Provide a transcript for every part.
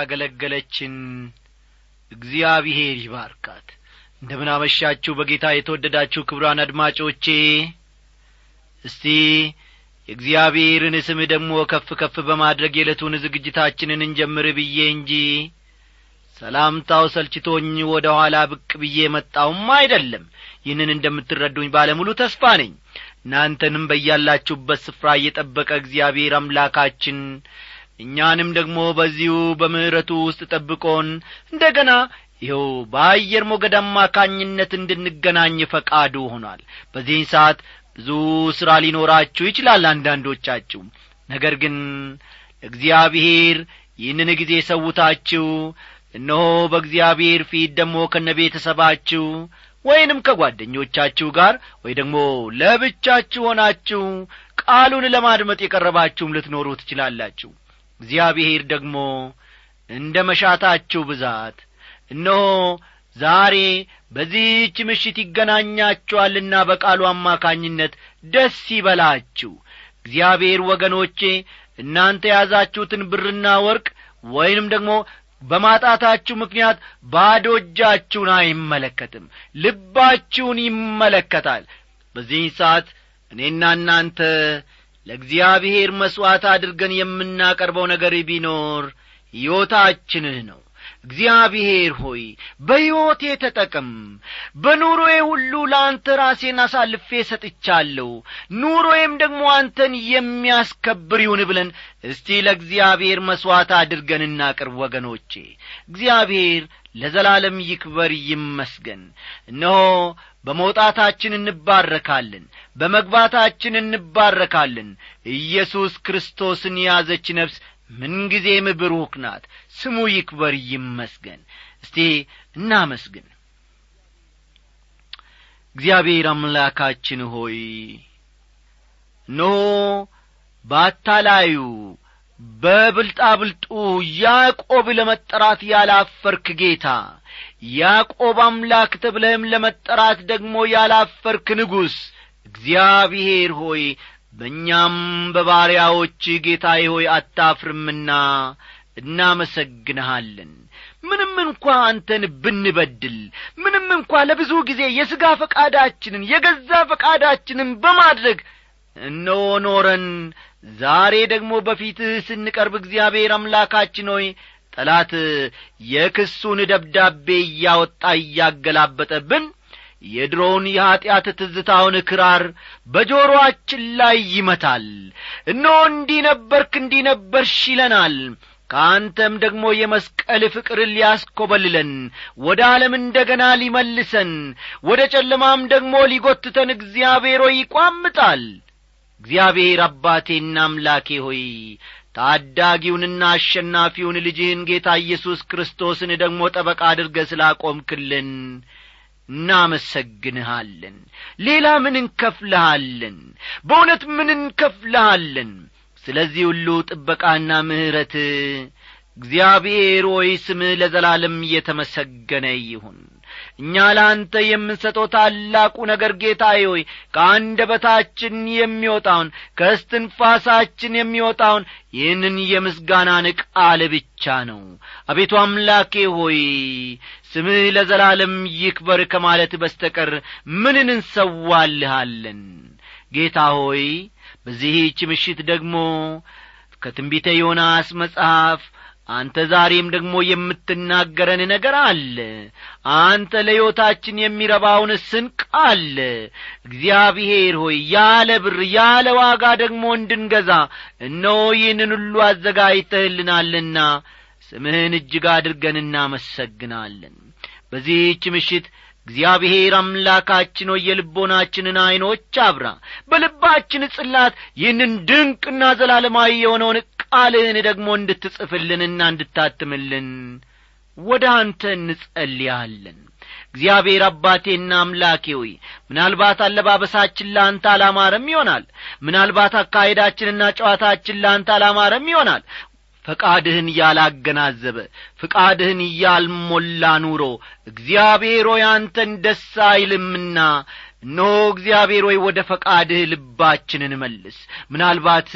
ዝማሬ ስላገለገለችን እግዚአብሔር ይባርካት። እንደምን በጌታ የተወደዳችሁ ክብራን አድማጮቼ። እስቲ የእግዚአብሔርን ስም ደግሞ ከፍ ከፍ በማድረግ የዕለቱን ዝግጅታችንን እንጀምር ብዬ እንጂ ሰላምታው ሰልችቶኝ ወደ ኋላ ብቅ ብዬ መጣውም አይደለም። ይህንን እንደምትረዱኝ ባለሙሉ ተስፋ ነኝ። እናንተንም በያላችሁበት ስፍራ እየጠበቀ እግዚአብሔር አምላካችን እኛንም ደግሞ በዚሁ በምሕረቱ ውስጥ ጠብቆን እንደ ገና ይኸው በአየር ሞገድ አማካኝነት እንድንገናኝ ፈቃዱ ሆኗል። በዚህን ሰዓት ብዙ ሥራ ሊኖራችሁ ይችላል አንዳንዶቻችሁ። ነገር ግን እግዚአብሔር ይህንን ጊዜ ሰውታችሁ እነሆ በእግዚአብሔር ፊት ደግሞ ከነ ቤተሰባችሁ ወይንም ከጓደኞቻችሁ ጋር ወይ ደግሞ ለብቻችሁ ሆናችሁ ቃሉን ለማድመጥ የቀረባችሁም ልትኖሩ ትችላላችሁ እግዚአብሔር ደግሞ እንደ መሻታችሁ ብዛት። እነሆ ዛሬ በዚህች ምሽት ይገናኛችኋልና በቃሉ አማካኝነት ደስ ይበላችሁ። እግዚአብሔር ወገኖቼ እናንተ የያዛችሁትን ብርና ወርቅ ወይንም ደግሞ በማጣታችሁ ምክንያት ባዶ እጃችሁን አይመለከትም ልባችሁን ይመለከታል። በዚህ ሰዓት እኔና እናንተ ለእግዚአብሔር መሥዋዕት አድርገን የምናቀርበው ነገር ቢኖር ሕይወታችንን ነው። እግዚአብሔር ሆይ በሕይወቴ ተጠቅም በኑሮዬ ሁሉ ለአንተ ራሴን አሳልፌ ሰጥቻለሁ ኑሮዬም ደግሞ አንተን የሚያስከብር ይሁን ብለን እስቲ ለእግዚአብሔር መሥዋዕት አድርገን እናቅርብ ወገኖቼ። እግዚአብሔር ለዘላለም ይክበር ይመስገን። እነሆ በመውጣታችን እንባረካለን በመግባታችን እንባረካለን። ኢየሱስ ክርስቶስን የያዘች ነፍስ ምንጊዜም ብሩክ ናት። ስሙ ይክበር ይመስገን። እስቲ እናመስግን። እግዚአብሔር አምላካችን ሆይ እነሆ ባታላዩ በብልጣብልጡ ያዕቆብ ለመጠራት ያላፈርክ ጌታ ያዕቆብ አምላክ ተብለህም ለመጠራት ደግሞ ያላፈርክ ንጉሥ እግዚአብሔር ሆይ በእኛም በባሪያዎች ጌታዬ ሆይ አታፍርምና እናመሰግንሃለን። ምንም እንኳ አንተን ብንበድል ምንም እንኳ ለብዙ ጊዜ የሥጋ ፈቃዳችንን የገዛ ፈቃዳችንን በማድረግ እነሆ ኖረን። ዛሬ ደግሞ በፊትህ ስንቀርብ እግዚአብሔር አምላካችን ሆይ ጠላት የክሱን ደብዳቤ እያወጣ እያገላበጠብን የድሮውን የኀጢአት ትዝታውን ክራር በጆሮአችን ላይ ይመታል። እነሆ እንዲህ ነበርክ እንዲህ ነበርሽ ይለናል። ከአንተም ደግሞ የመስቀል ፍቅር ሊያስኰበልለን ወደ ዓለም እንደ ገና ሊመልሰን ወደ ጨለማም ደግሞ ሊጐትተን እግዚአብሔር ሆይ ይቋምጣል። እግዚአብሔር አባቴና አምላኬ ሆይ ታዳጊውንና አሸናፊውን ልጅህን ጌታ ኢየሱስ ክርስቶስን ደግሞ ጠበቃ አድርገ ስላቆምክልን እናመሰግንሃለን። ሌላ ምን እንከፍልሃለን? በእውነት ምን እንከፍልሃለን? ስለዚህ ሁሉ ጥበቃና ምሕረት እግዚአብሔር ሆይ ስምህ ለዘላለም እየተመሰገነ ይሁን እኛ ለአንተ የምንሰጠው ታላቁ ነገር ጌታዬ ሆይ ከአንደበታችን የሚወጣውን ከእስትንፋሳችን የሚወጣውን ይህንን የምስጋናን ቃል ብቻ ነው። አቤቱ አምላኬ ሆይ ስምህ ለዘላለም ይክበር ከማለት በስተቀር ምንን እንሰዋልሃለን? ጌታ ሆይ በዚህች ምሽት ደግሞ ከትንቢተ ዮናስ መጽሐፍ አንተ ዛሬም ደግሞ የምትናገረን ነገር አለ። አንተ ለሕይወታችን የሚረባውን ስንቅ አለ። እግዚአብሔር ሆይ ያለ ብር ያለ ዋጋ ደግሞ እንድንገዛ እነሆ ይህንን ሁሉ አዘጋጅተህልናልና ስምህን እጅግ አድርገን እናመሰግናለን። በዚህች ምሽት እግዚአብሔር አምላካችን ሆይ የልቦናችንን ዐይኖች አብራ በልባችን ጽላት ይህንን ድንቅና ዘላለማዊ የሆነውን ቃልህን ደግሞ እንድትጽፍልንና እንድታትምልን ወደ አንተ እንጸልያለን። እግዚአብሔር አባቴና አምላኬ ሆይ ምናልባት አለባበሳችን ለአንተ አላማረም ይሆናል። ምናልባት አካሄዳችንና ጨዋታችን ለአንተ አላማረም ይሆናል ፈቃድህን ያላገናዘበ ፍቃድህን ያልሞላ ኑሮ እግዚአብሔር ሆይ አንተን ደስ አይልምና። እነሆ እግዚአብሔር ሆይ ወደ ፈቃድህ ልባችንን መልስ። ምናልባት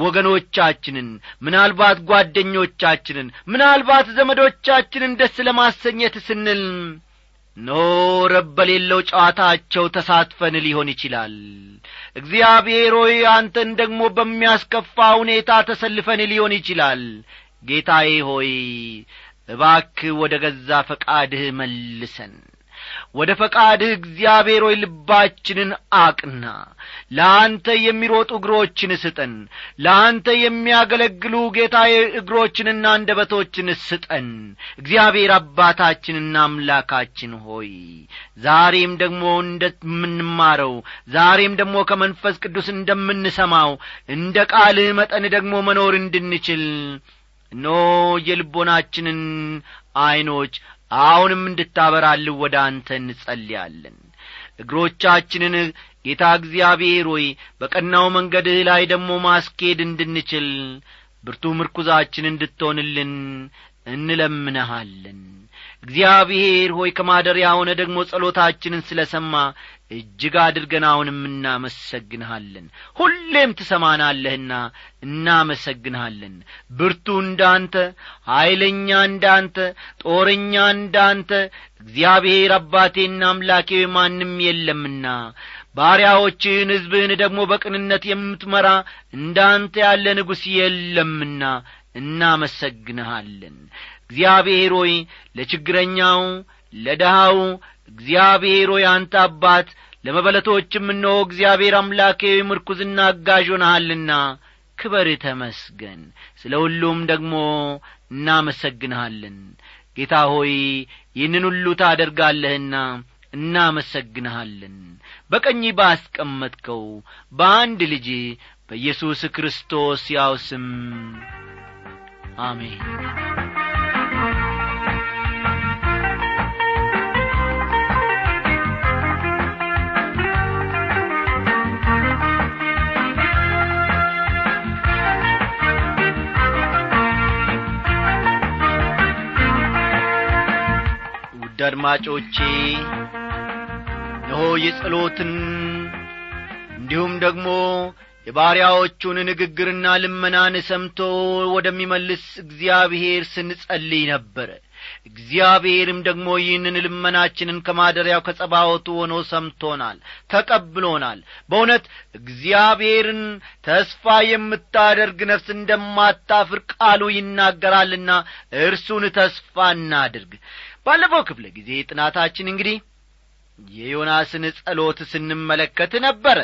ወገኖቻችንን ምናልባት ጓደኞቻችንን ምናልባት ዘመዶቻችንን ደስ ለማሰኘት ስንል ኖ ረብ በሌለው ጨዋታቸው ተሳትፈን ሊሆን ይችላል። እግዚአብሔር ሆይ አንተን ደግሞ በሚያስከፋ ሁኔታ ተሰልፈን ሊሆን ይችላል። ጌታዬ ሆይ እባክ ወደ ገዛ ፈቃድህ መልሰን ወደ ፈቃድህ እግዚአብሔር ሆይ ልባችንን አቅና። ለአንተ የሚሮጡ እግሮችን ስጠን። ለአንተ የሚያገለግሉ ጌታዬ እግሮችንና አንደበቶችን ስጠን። እግዚአብሔር አባታችንና አምላካችን ሆይ ዛሬም ደግሞ እንደምንማረው ዛሬም ደግሞ ከመንፈስ ቅዱስ እንደምንሰማው እንደ ቃልህ መጠን ደግሞ መኖር እንድንችል ኖ የልቦናችንን ዐይኖች አሁንም እንድታበራልን ወደ አንተ እንጸልያለን። እግሮቻችንን ጌታ እግዚአብሔር ሆይ በቀናው መንገድህ ላይ ደግሞ ማስኬድ እንድንችል ብርቱ ምርኩዛችን እንድትሆንልን እንለምንሃለን። እግዚአብሔር ሆይ ከማደሪያ ሆነ ደግሞ ጸሎታችንን ስለ ሰማ እጅግ አድርገን አሁንም እናመሰግንሃለን። ሁሌም ትሰማናለህና እናመሰግንሃለን። ብርቱ እንዳንተ ኀይለኛ እንዳንተ ጦረኛ እንዳንተ እግዚአብሔር አባቴና አምላኬ ማንም የለምና ባሪያዎችህን ሕዝብህን ደግሞ በቅንነት የምትመራ እንዳንተ ያለ ንጉሥ የለምና እናመሰግንሃለን። እግዚአብሔር ሆይ ለችግረኛው ለድሃው እግዚአብሔር ሆይ አንተ አባት ለመበለቶችም እነሆ እግዚአብሔር አምላኬ ምርኩዝና አጋዥ ሆነሃልና ክበር ተመስገን። ስለ ሁሉም ደግሞ እናመሰግንሃለን። ጌታ ሆይ ይህንን ሁሉ ታደርጋለህና እናመሰግንሃለን። በቀኝ ባስቀመጥከው በአንድ ልጅ በኢየሱስ ክርስቶስ ያው ስም አሜን ውድ አድማጮቼ እነሆ የጸሎትን እንዲሁም ደግሞ የባሪያዎቹን ንግግርና ልመናን ሰምቶ ወደሚመልስ እግዚአብሔር ስንጸልይ ነበረ እግዚአብሔርም ደግሞ ይህንን ልመናችንን ከማደሪያው ከጸባወቱ ሆኖ ሰምቶናል ተቀብሎናል። በእውነት እግዚአብሔርን ተስፋ የምታደርግ ነፍስ እንደማታፍር ቃሉ ይናገራልና እርሱን ተስፋ እናድርግ። ባለፈው ክፍለ ጊዜ ጥናታችን እንግዲህ የዮናስን ጸሎት ስንመለከት ነበረ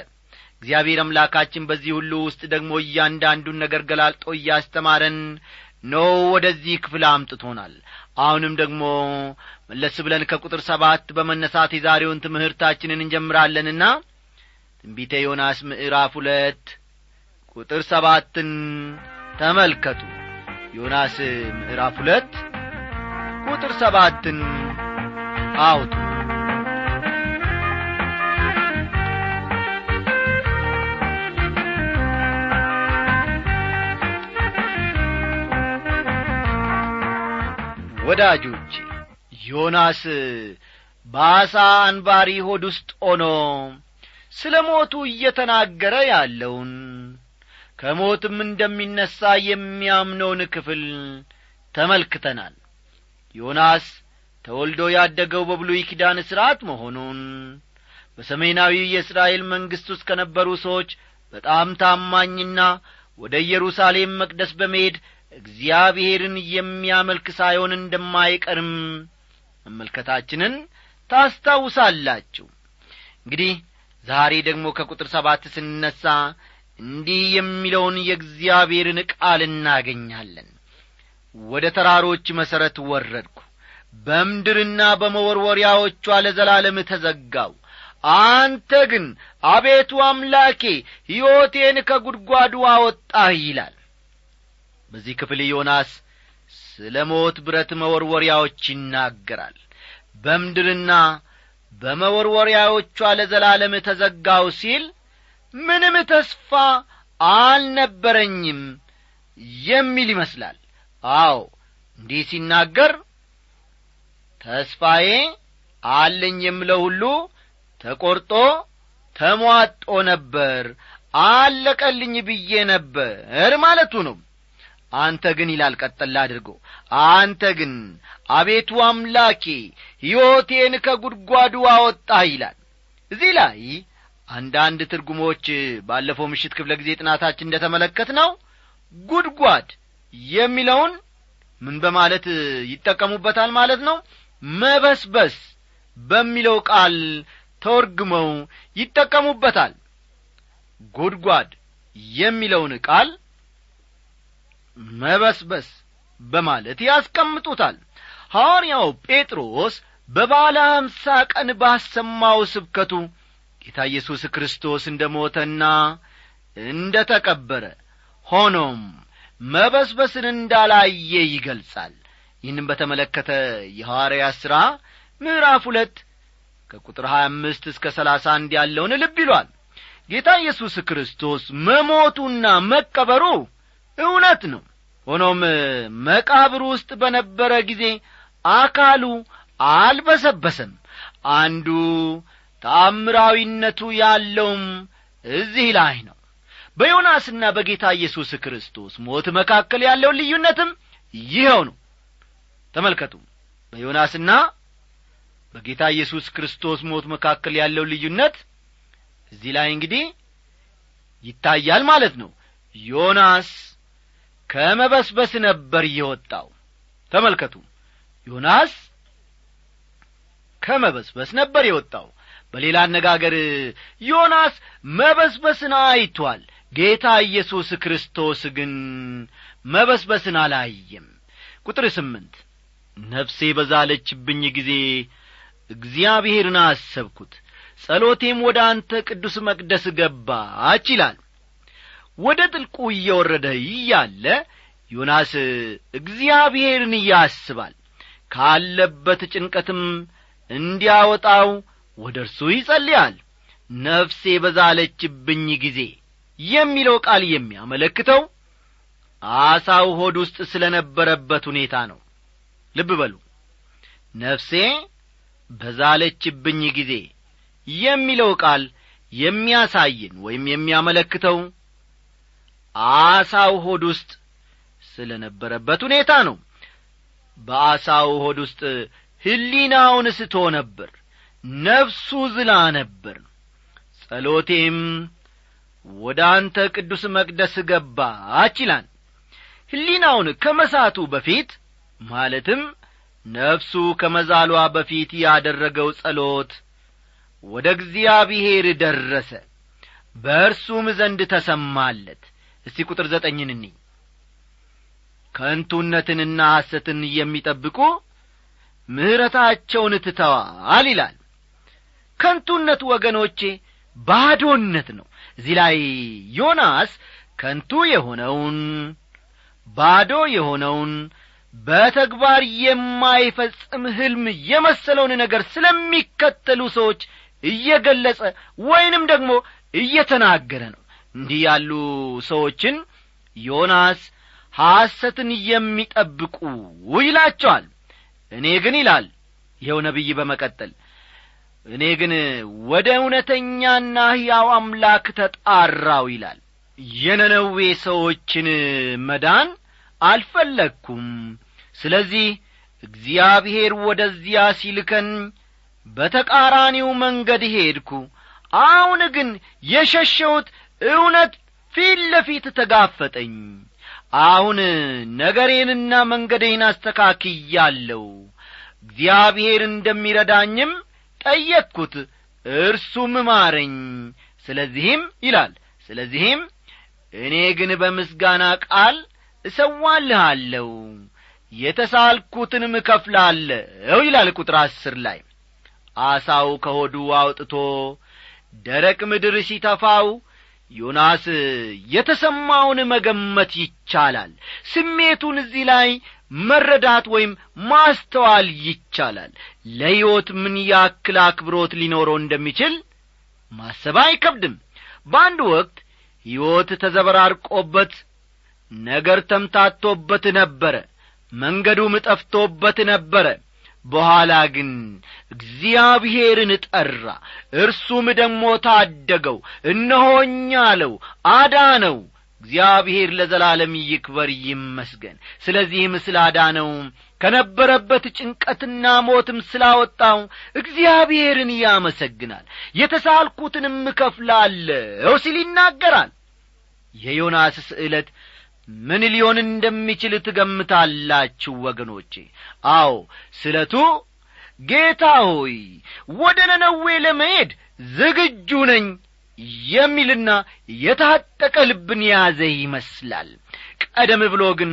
እግዚአብሔር አምላካችን በዚህ ሁሉ ውስጥ ደግሞ እያንዳንዱን ነገር ገላልጦ እያስተማረን ኖ ወደዚህ ክፍል አምጥቶናል። አሁንም ደግሞ መለስ ብለን ከቁጥር ሰባት በመነሳት የዛሬውን ትምህርታችንን እንጀምራለንና ትንቢተ ዮናስ ምዕራፍ ሁለት ቁጥር ሰባትን ተመልከቱ። ዮናስ ምዕራፍ ሁለት ቁጥር ሰባትን አውጡ ወዳጆቼ ዮናስ በአሳ አንባሪ ሆድ ውስጥ ሆኖ ስለ ሞቱ እየተናገረ ያለውን ከሞትም እንደሚነሣ የሚያምነውን ክፍል ተመልክተናል። ዮናስ ተወልዶ ያደገው በብሉይ ኪዳን ሥርዓት መሆኑን በሰሜናዊ የእስራኤል መንግሥት ውስጥ ከነበሩ ሰዎች በጣም ታማኝና ወደ ኢየሩሳሌም መቅደስ በመሄድ እግዚአብሔርን የሚያመልክ ሳይሆን እንደማይቀርም መመልከታችንን ታስታውሳላችሁ። እንግዲህ ዛሬ ደግሞ ከቁጥር ሰባት ስንነሣ እንዲህ የሚለውን የእግዚአብሔርን ቃል እናገኛለን። ወደ ተራሮች መሠረት ወረድኩ በምድርና በመወርወሪያዎቿ ለዘላለም ተዘጋው። አንተ ግን አቤቱ አምላኬ ሕይወቴን ከጒድጓዱ አወጣህ ይላል በዚህ ክፍል ዮናስ ስለ ሞት ብረት መወርወሪያዎች ይናገራል። በምድርና በመወርወሪያዎቿ ለዘላለም ተዘጋው ሲል ምንም ተስፋ አልነበረኝም የሚል ይመስላል። አዎ እንዲህ ሲናገር ተስፋዬ አለኝ የምለው ሁሉ ተቈርጦ ተሟጦ ነበር አለቀልኝ ብዬ ነበር ማለቱ ነው አንተ ግን ይላል ቀጠላ አድርጎ አንተ ግን አቤቱ አምላኬ ሕይወቴን ከጒድጓዱ አወጣህ ይላል። እዚህ ላይ አንዳንድ ትርጉሞች ባለፈው ምሽት ክፍለ ጊዜ ጥናታችን እንደ ተመለከት ነው ጉድጓድ የሚለውን ምን በማለት ይጠቀሙበታል ማለት ነው? መበስበስ በሚለው ቃል ተወርግመው ይጠቀሙበታል። ጉድጓድ የሚለውን ቃል መበስበስ በማለት ያስቀምጡታል። ሐዋርያው ጴጥሮስ በባለ አምሳ ቀን ባሰማው ስብከቱ ጌታ ኢየሱስ ክርስቶስ እንደ ሞተና እንደ ተቀበረ ሆኖም መበስበስን እንዳላየ ይገልጻል። ይህንም በተመለከተ የሐዋርያ ሥራ ምዕራፍ ሁለት ከቁጥር ሀያ አምስት እስከ ሰላሳ አንድ ያለውን ልብ ይሏል። ጌታ ኢየሱስ ክርስቶስ መሞቱና መቀበሩ እውነት ነው። ሆኖም መቃብር ውስጥ በነበረ ጊዜ አካሉ አልበሰበሰም። አንዱ ተአምራዊነቱ ያለውም እዚህ ላይ ነው። በዮናስና በጌታ ኢየሱስ ክርስቶስ ሞት መካከል ያለው ልዩነትም ይኸው ነው። ተመልከቱ። በዮናስና በጌታ ኢየሱስ ክርስቶስ ሞት መካከል ያለው ልዩነት እዚህ ላይ እንግዲህ ይታያል ማለት ነው። ዮናስ ከመበስበስ ነበር የወጣው ተመልከቱ ዮናስ ከመበስበስ ነበር የወጣው። በሌላ አነጋገር ዮናስ መበስበስን አይቷል። ጌታ ኢየሱስ ክርስቶስ ግን መበስበስን አላየም። ቁጥር ስምንት ነፍሴ በዛለችብኝ ጊዜ እግዚአብሔርን አሰብኩት። ጸሎቴም ወደ አንተ ቅዱስ መቅደስ ገባች ይላል ወደ ጥልቁ እየወረደ እያለ ዮናስ እግዚአብሔርን ያስባል ካለበት ጭንቀትም እንዲያወጣው ወደ እርሱ ይጸልያል። ነፍሴ በዛለችብኝ ጊዜ የሚለው ቃል የሚያመለክተው አሳው ሆድ ውስጥ ስለ ነበረበት ሁኔታ ነው። ልብ በሉ። ነፍሴ በዛለችብኝ ጊዜ የሚለው ቃል የሚያሳየን ወይም የሚያመለክተው አሳው ሆድ ውስጥ ስለ ነበረበት ሁኔታ ነው። በአሳው ሆድ ውስጥ ሕሊናውን ስቶ ነበር ነፍሱ ዝላ ነበር። ጸሎቴም ወደ አንተ ቅዱስ መቅደስ ገባች ይላል። ሕሊናውን ከመሳቱ በፊት ማለትም ነፍሱ ከመዛሏ በፊት ያደረገው ጸሎት ወደ እግዚአብሔር ደረሰ በእርሱም ዘንድ ተሰማለት እስቲ ቁጥር ዘጠኝን እኒ ከንቱነትንና ሐሰትን የሚጠብቁ ምሕረታቸውን ትተዋል ይላል። ከንቱነት ወገኖቼ ባዶነት ነው። እዚህ ላይ ዮናስ ከንቱ የሆነውን ባዶ የሆነውን በተግባር የማይፈጽም ሕልም የመሰለውን ነገር ስለሚከተሉ ሰዎች እየገለጸ ወይንም ደግሞ እየተናገረ ነው እንዲህ ያሉ ሰዎችን ዮናስ ሐሰትን የሚጠብቁ ይላቸዋል። እኔ ግን ይላል ይኸው ነቢይ በመቀጠል እኔ ግን ወደ እውነተኛና ሕያው አምላክ ተጣራው ይላል። የነነዌ ሰዎችን መዳን አልፈለግኩም። ስለዚህ እግዚአብሔር ወደዚያ ሲልከን በተቃራኒው መንገድ ሄድኩ። አሁን ግን የሸሸሁት እውነት ፊት ለፊት ተጋፈጠኝ። አሁን ነገሬንና መንገዴን አስተካክያለሁ። እግዚአብሔር እንደሚረዳኝም ጠየቅኩት እርሱም ማረኝ። ስለዚህም ይላል ስለዚህም እኔ ግን በምስጋና ቃል እሰዋልሃለሁ የተሳልኩትንም እከፍላለሁ ይላል ቁጥር አስር ላይ። አሳው ከሆዱ አውጥቶ ደረቅ ምድር ሲተፋው ዮናስ የተሰማውን መገመት ይቻላል። ስሜቱን እዚህ ላይ መረዳት ወይም ማስተዋል ይቻላል። ለሕይወት ምን ያክል አክብሮት ሊኖረው እንደሚችል ማሰብ አይከብድም። በአንድ ወቅት ሕይወት ተዘበራርቆበት ነገር ተምታቶበት ነበረ። መንገዱም ጠፍቶበት ነበረ በኋላ ግን እግዚአብሔርን ጠራ። እርሱም ደግሞ ታደገው። እነሆኝ አለው አዳነው። እግዚአብሔር ለዘላለም ይክበር ይመስገን። ስለዚህም ስላዳነው ከነበረበት ጭንቀትና ሞትም ስላወጣው እግዚአብሔርን ያመሰግናል። የተሳልኩትንም እከፍላለሁ ሲል ይናገራል። የዮናስ ስዕለት ምን ሊሆን እንደሚችል ትገምታላችሁ ወገኖቼ? አዎ ስለቱ ጌታ ሆይ ወደ ነነዌ ለመሄድ ዝግጁ ነኝ የሚልና የታጠቀ ልብን የያዘ ይመስላል። ቀደም ብሎ ግን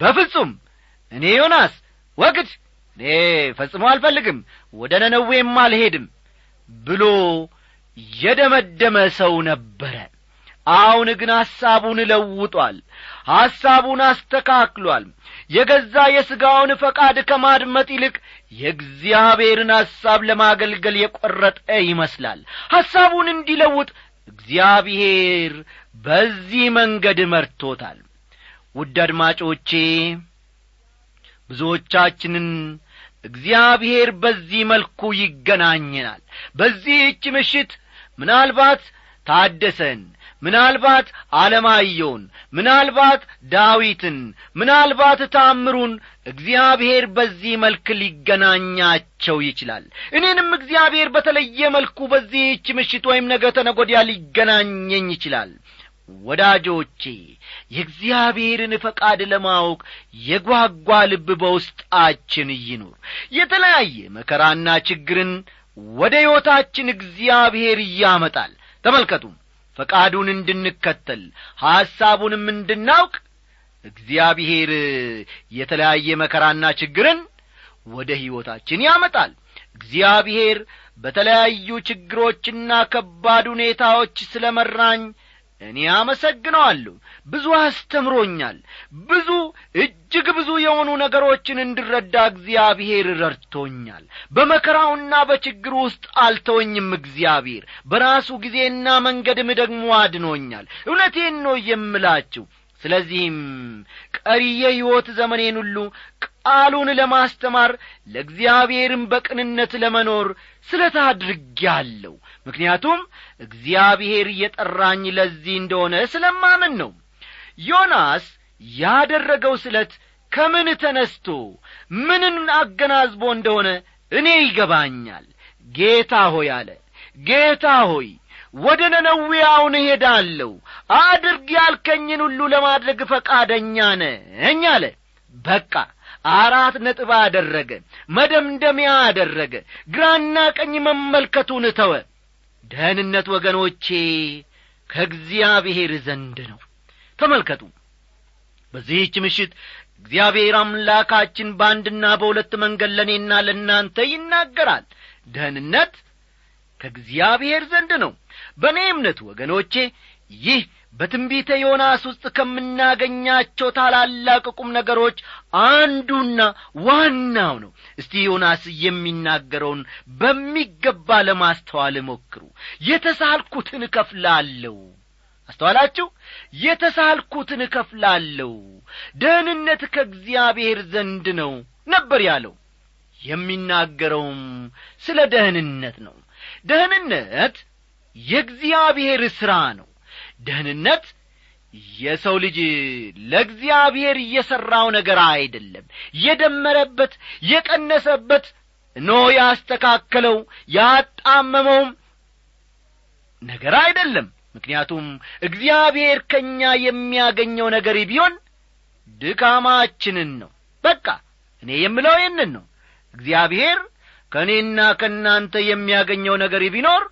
በፍጹም እኔ ዮናስ ወግድ እኔ ፈጽሞ አልፈልግም ወደ ነነዌም አልሄድም ብሎ የደመደመ ሰው ነበረ አሁን ግን ሐሳቡን ለውጧል ሐሳቡን አስተካክሏል። የገዛ የሥጋውን ፈቃድ ከማድመጥ ይልቅ የእግዚአብሔርን ሐሳብ ለማገልገል የቈረጠ ይመስላል። ሐሳቡን እንዲለውጥ እግዚአብሔር በዚህ መንገድ መርቶታል። ውድ አድማጮቼ ብዙዎቻችንን እግዚአብሔር በዚህ መልኩ ይገናኘናል። በዚህች ምሽት ምናልባት ታደሰን ምናልባት አለማየውን ምናልባት ዳዊትን ምናልባት ታምሩን እግዚአብሔር በዚህ መልክ ሊገናኛቸው ይችላል። እኔንም እግዚአብሔር በተለየ መልኩ በዚህች ምሽት ወይም ነገ ተነጐዲያ ሊገናኘኝ ይችላል። ወዳጆቼ የእግዚአብሔርን ፈቃድ ለማወቅ የጓጓ ልብ በውስጣችን ይኑር። የተለያየ መከራና ችግርን ወደ ሕይወታችን እግዚአብሔር ያመጣል። ተመልከቱ ፈቃዱን እንድንከተል ሐሳቡንም እንድናውቅ እግዚአብሔር የተለያየ መከራና ችግርን ወደ ሕይወታችን ያመጣል። እግዚአብሔር በተለያዩ ችግሮችና ከባድ ሁኔታዎች ስለ መራኝ እኔ አመሰግነዋለሁ። ብዙ አስተምሮኛል። ብዙ እጅግ ብዙ የሆኑ ነገሮችን እንድረዳ እግዚአብሔር ረድቶኛል። በመከራውና በችግሩ ውስጥ አልተወኝም እግዚአብሔር። በራሱ ጊዜና መንገድም ደግሞ አድኖኛል። እውነቴን ነው የምላችሁ። ስለዚህም ቀሪ የሕይወት ዘመኔን ሁሉ ቃሉን ለማስተማር ለእግዚአብሔርም በቅንነት ለመኖር ስለት አድርጌአለሁ ምክንያቱም እግዚአብሔር እየጠራኝ ለዚህ እንደሆነ ስለማምን ነው። ዮናስ ያደረገው ስለት ከምን ተነስቶ ምንን አገናዝቦ እንደሆነ እኔ ይገባኛል። ጌታ ሆይ አለ ጌታ ሆይ ወደ ነነዌ እሄዳለሁ። አድርግ ያልከኝን ሁሉ ለማድረግ ፈቃደኛ ነኝ አለ። በቃ አራት ነጥብ አደረገ መደምደሚያ አደረገ ግራና ቀኝ መመልከቱን ተወ። ደህንነት ወገኖቼ ከእግዚአብሔር ዘንድ ነው። ተመልከቱ በዚህች ምሽት እግዚአብሔር አምላካችን በአንድና በሁለት መንገድ ለእኔና ለእናንተ ይናገራል። ደህንነት ከእግዚአብሔር ዘንድ ነው። በእኔ እምነት ወገኖቼ ይህ በትንቢተ ዮናስ ውስጥ ከምናገኛቸው ታላላቅ ቁም ነገሮች አንዱና ዋናው ነው። እስቲ ዮናስ የሚናገረውን በሚገባ ለማስተዋል ሞክሩ። የተሳልኩትን እከፍላለሁ አስተዋላችሁ? የተሳልኩትን እከፍላለሁ። ደህንነት ከእግዚአብሔር ዘንድ ነው ነበር ያለው። የሚናገረውም ስለ ደህንነት ነው። ደህንነት የእግዚአብሔር ሥራ ነው። ደህንነት የሰው ልጅ ለእግዚአብሔር እየሠራው ነገር አይደለም። የደመረበት የቀነሰበት ኖ ያስተካከለው ያጣመመውም ነገር አይደለም ምክንያቱም እግዚአብሔር ከእኛ የሚያገኘው ነገር ቢሆን ድካማችንን ነው። በቃ እኔ የምለው ይህንን ነው። እግዚአብሔር ከእኔና ከእናንተ የሚያገኘው ነገር ቢኖር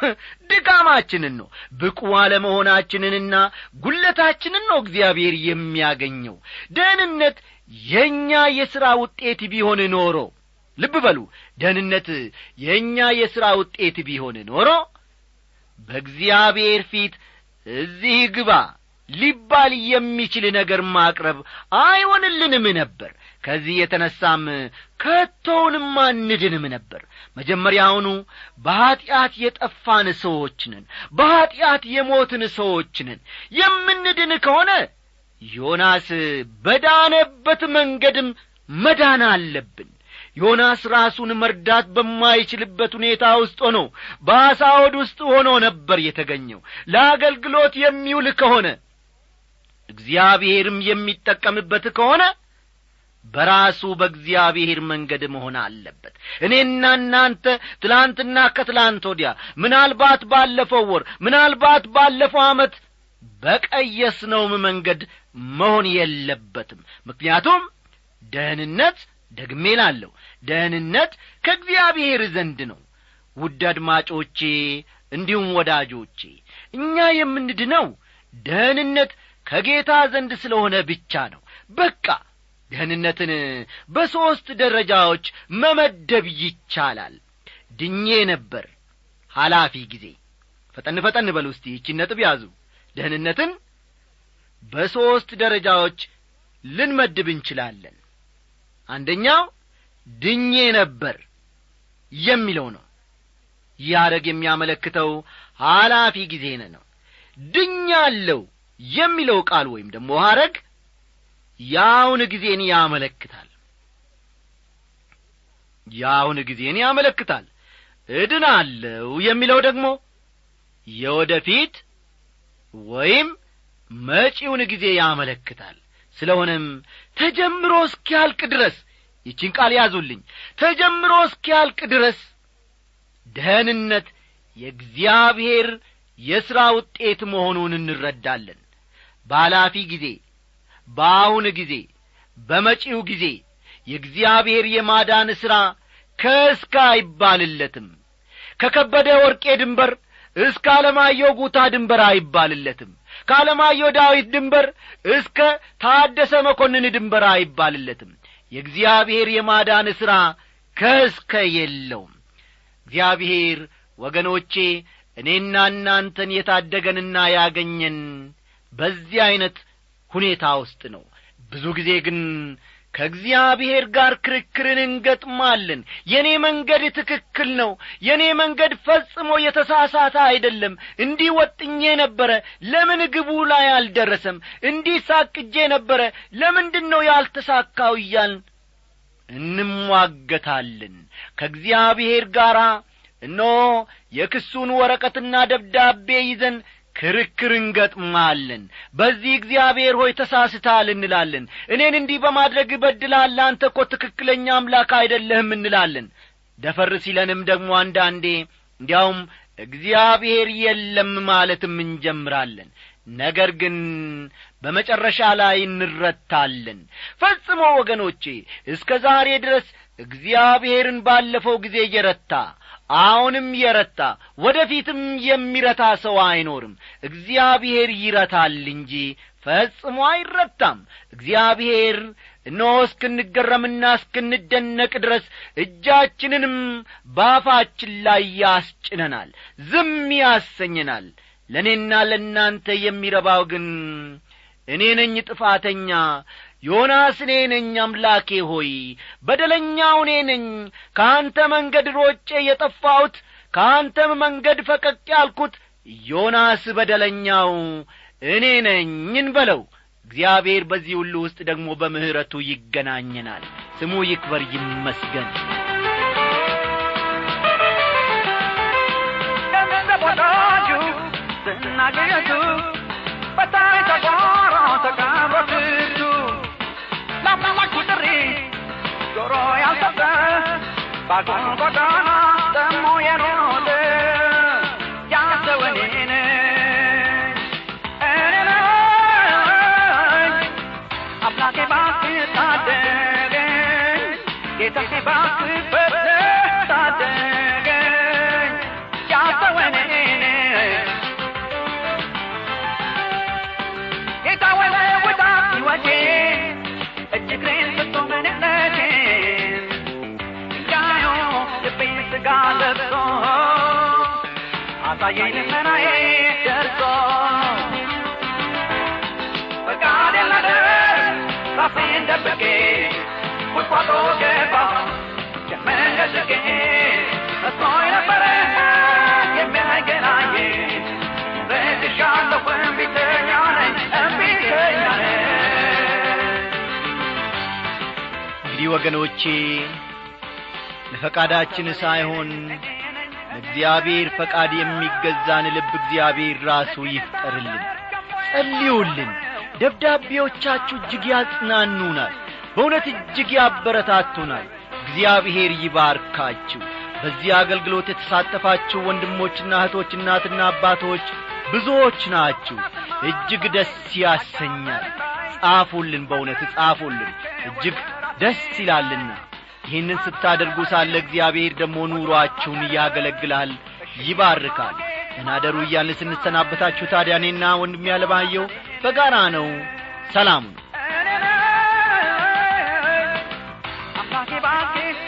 ድካማችንን ነው። ብቁ አለመሆናችንንና ጉለታችንን ነው እግዚአብሔር የሚያገኘው። ደህንነት የእኛ የሥራ ውጤት ቢሆን ኖሮ ልብ በሉ ደህንነት የእኛ የሥራ ውጤት ቢሆን ኖሮ በእግዚአብሔር ፊት እዚህ ግባ ሊባል የሚችል ነገር ማቅረብ አይሆንልንም ነበር። ከዚህ የተነሳም ከቶውንም አንድንም ነበር። መጀመሪያውኑ በኀጢአት የጠፋን ሰዎች በኀጢአት የሞትን ሰዎች የምንድን ከሆነ ዮናስ በዳነበት መንገድም መዳን አለብን ዮናስ ራሱን መርዳት በማይችልበት ሁኔታ ውስጥ ሆኖ በአሳ ውስጥ ሆኖ ነበር የተገኘው። ለአገልግሎት የሚውል ከሆነ እግዚአብሔርም የሚጠቀምበት ከሆነ በራሱ በእግዚአብሔር መንገድ መሆን አለበት። እኔና እናንተ ትላንትና ከትላንት ወዲያ ምናልባት ባለፈው ወር ምናልባት ባለፈው ዓመት በቀየስነውም መንገድ መሆን የለበትም። ምክንያቱም ደህንነት ደግሜ ላለሁ ደህንነት ከእግዚአብሔር ዘንድ ነው። ውድ አድማጮቼ እንዲሁም ወዳጆቼ እኛ የምንድነው? ደህንነት ከጌታ ዘንድ ስለሆነ ብቻ ነው። በቃ ደህንነትን በሦስት ደረጃዎች መመደብ ይቻላል። ድኜ ነበር ኃላፊ ጊዜ። ፈጠን ፈጠን በሉ እስቲ ይቺን ነጥብ ያዙ። ደህንነትን በሦስት ደረጃዎች ልንመድብ እንችላለን አንደኛው ድኜ ነበር የሚለው ነው። ያረግ የሚያመለክተው ኃላፊ ጊዜን ነው። ድኛለው የሚለው ቃል ወይም ደግሞ ሐረግ ያውን ጊዜን ያመለክታል። ያውን ጊዜን ያመለክታል። እድናለው የሚለው ደግሞ የወደፊት ወይም መጪውን ጊዜ ያመለክታል። ስለሆነም ተጀምሮ እስኪያልቅ ድረስ ይችን ቃል ያዙልኝ ተጀምሮ እስኪያልቅ ድረስ ደህንነት የእግዚአብሔር የሥራ ውጤት መሆኑን እንረዳለን። በኃላፊ ጊዜ በአሁን ጊዜ በመጪው ጊዜ የእግዚአብሔር የማዳን ሥራ ከእስከ አይባልለትም ከከበደ ወርቄ ድንበር እስከ አለማየሁ ጉታ ድንበር አይባልለትም ከአለማየሁ ዳዊት ድንበር እስከ ታደሰ መኰንን ድንበር አይባልለትም። የእግዚአብሔር የማዳን ሥራ ከእስከ የለውም። እግዚአብሔር ወገኖቼ እኔና እናንተን የታደገንና ያገኘን በዚህ ዐይነት ሁኔታ ውስጥ ነው። ብዙ ጊዜ ግን ከእግዚአብሔር ጋር ክርክርን እንገጥማለን። የእኔ መንገድ ትክክል ነው። የእኔ መንገድ ፈጽሞ የተሳሳተ አይደለም። እንዲህ ወጥኜ ነበረ ለምን ግቡ ላይ አልደረሰም? እንዲህ ሳቅጄ ነበረ ለምንድን ነው ያልተሳካው እያልን እንሟገታለን። ከእግዚአብሔር ጋር እነሆ የክሱን ወረቀትና ደብዳቤ ይዘን ክርክር እንገጥማለን በዚህ እግዚአብሔር ሆይ ተሳስታል እንላለን። እኔን እንዲህ በማድረግ በድላል አንተ እኮ ትክክለኛ አምላክ አይደለህም እንላለን። ደፈር ሲለንም ደግሞ አንዳንዴ እንዲያውም እግዚአብሔር የለም ማለትም እንጀምራለን። ነገር ግን በመጨረሻ ላይ እንረታለን። ፈጽሞ ወገኖቼ እስከ ዛሬ ድረስ እግዚአብሔርን ባለፈው ጊዜ እየረታ አሁንም የረታ ወደፊትም የሚረታ ሰው አይኖርም። እግዚአብሔር ይረታል እንጂ ፈጽሞ አይረታም። እግዚአብሔር እነሆ እስክንገረምና እስክንደነቅ ድረስ እጃችንንም ባፋችን ላይ ያስጭነናል ዝም ያሰኘናል። ለእኔና ለእናንተ የሚረባው ግን እኔ ነኝ ጥፋተኛ ዮናስ እኔ ነኝ አምላኬ ሆይ በደለኛው እኔ ነኝ። ከአንተ መንገድ ሮጬ የጠፋሁት ከአንተም መንገድ ፈቀቅ ያልኩት ዮናስ በደለኛው እኔ ነኝ። እንበለው እግዚአብሔር በዚህ ሁሉ ውስጥ ደግሞ በምሕረቱ ይገናኘናል። ስሙ ይክበር ይመስገን። ወዳጁ ስናገኘቱ በታይ ተጓሮ ተቀበትቱ ባጉን ጎዳና ደሞ የሮጠ እኔ ነኝ አምላኬ እባክህ ታደገኝ ጌታዬ በትህ ሥጋ ለብሶ አሳየኝ ልመናዬ ደርሶ ፈቃዴን ላደርግ ራሴን ደብቄ ቁጥቋጦ ከመንገድ ርቄ መስሎኝ ነበረ ረድሻለሁ እምቢተኛ ነኝ እምቢተኛ እንግዲህ ወገኖቼ ለፈቃዳችን ሳይሆን ለእግዚአብሔር ፈቃድ የሚገዛን ልብ እግዚአብሔር ራሱ ይፍጠርልን ጸልዩልን። ደብዳቤዎቻችሁ እጅግ ያጽናኑናል በእውነት እጅግ ያበረታቱናል። እግዚአብሔር ይባርካችሁ። በዚህ አገልግሎት የተሳተፋችሁ ወንድሞችና እህቶች እናትና አባቶች ብዙዎች ናችሁ። እጅግ ደስ ያሰኛል። ጻፉልን በእውነት ጻፉልን። እጅግ ደስ ይላልና ይህንን ስታደርጉ ሳለ እግዚአብሔር ደግሞ ኑሮአችሁን ያገለግላል ይባርካል። እናደሩ እያልን ስንሰናበታችሁ ታዲያ እኔና ወንድም ያለባየው በጋራ ነው። ሰላሙ እባክህ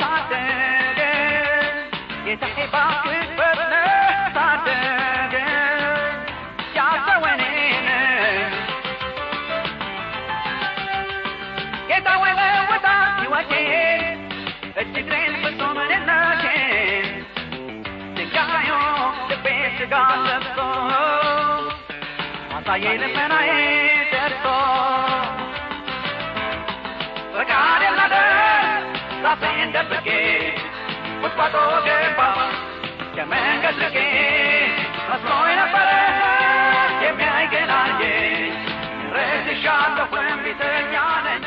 ሥጋ ለብሶ አሳየኝ ልመናዬ ደርሶ ፈቃዴን ላደርግ ራሴን ደብቄ ቁጥቋጦ ገባሁ ከመንገድ ርቄ መስሎኝ ነበረ የሚያገናኘኝ ረድሻለሁ እምቢተኛ ነኝ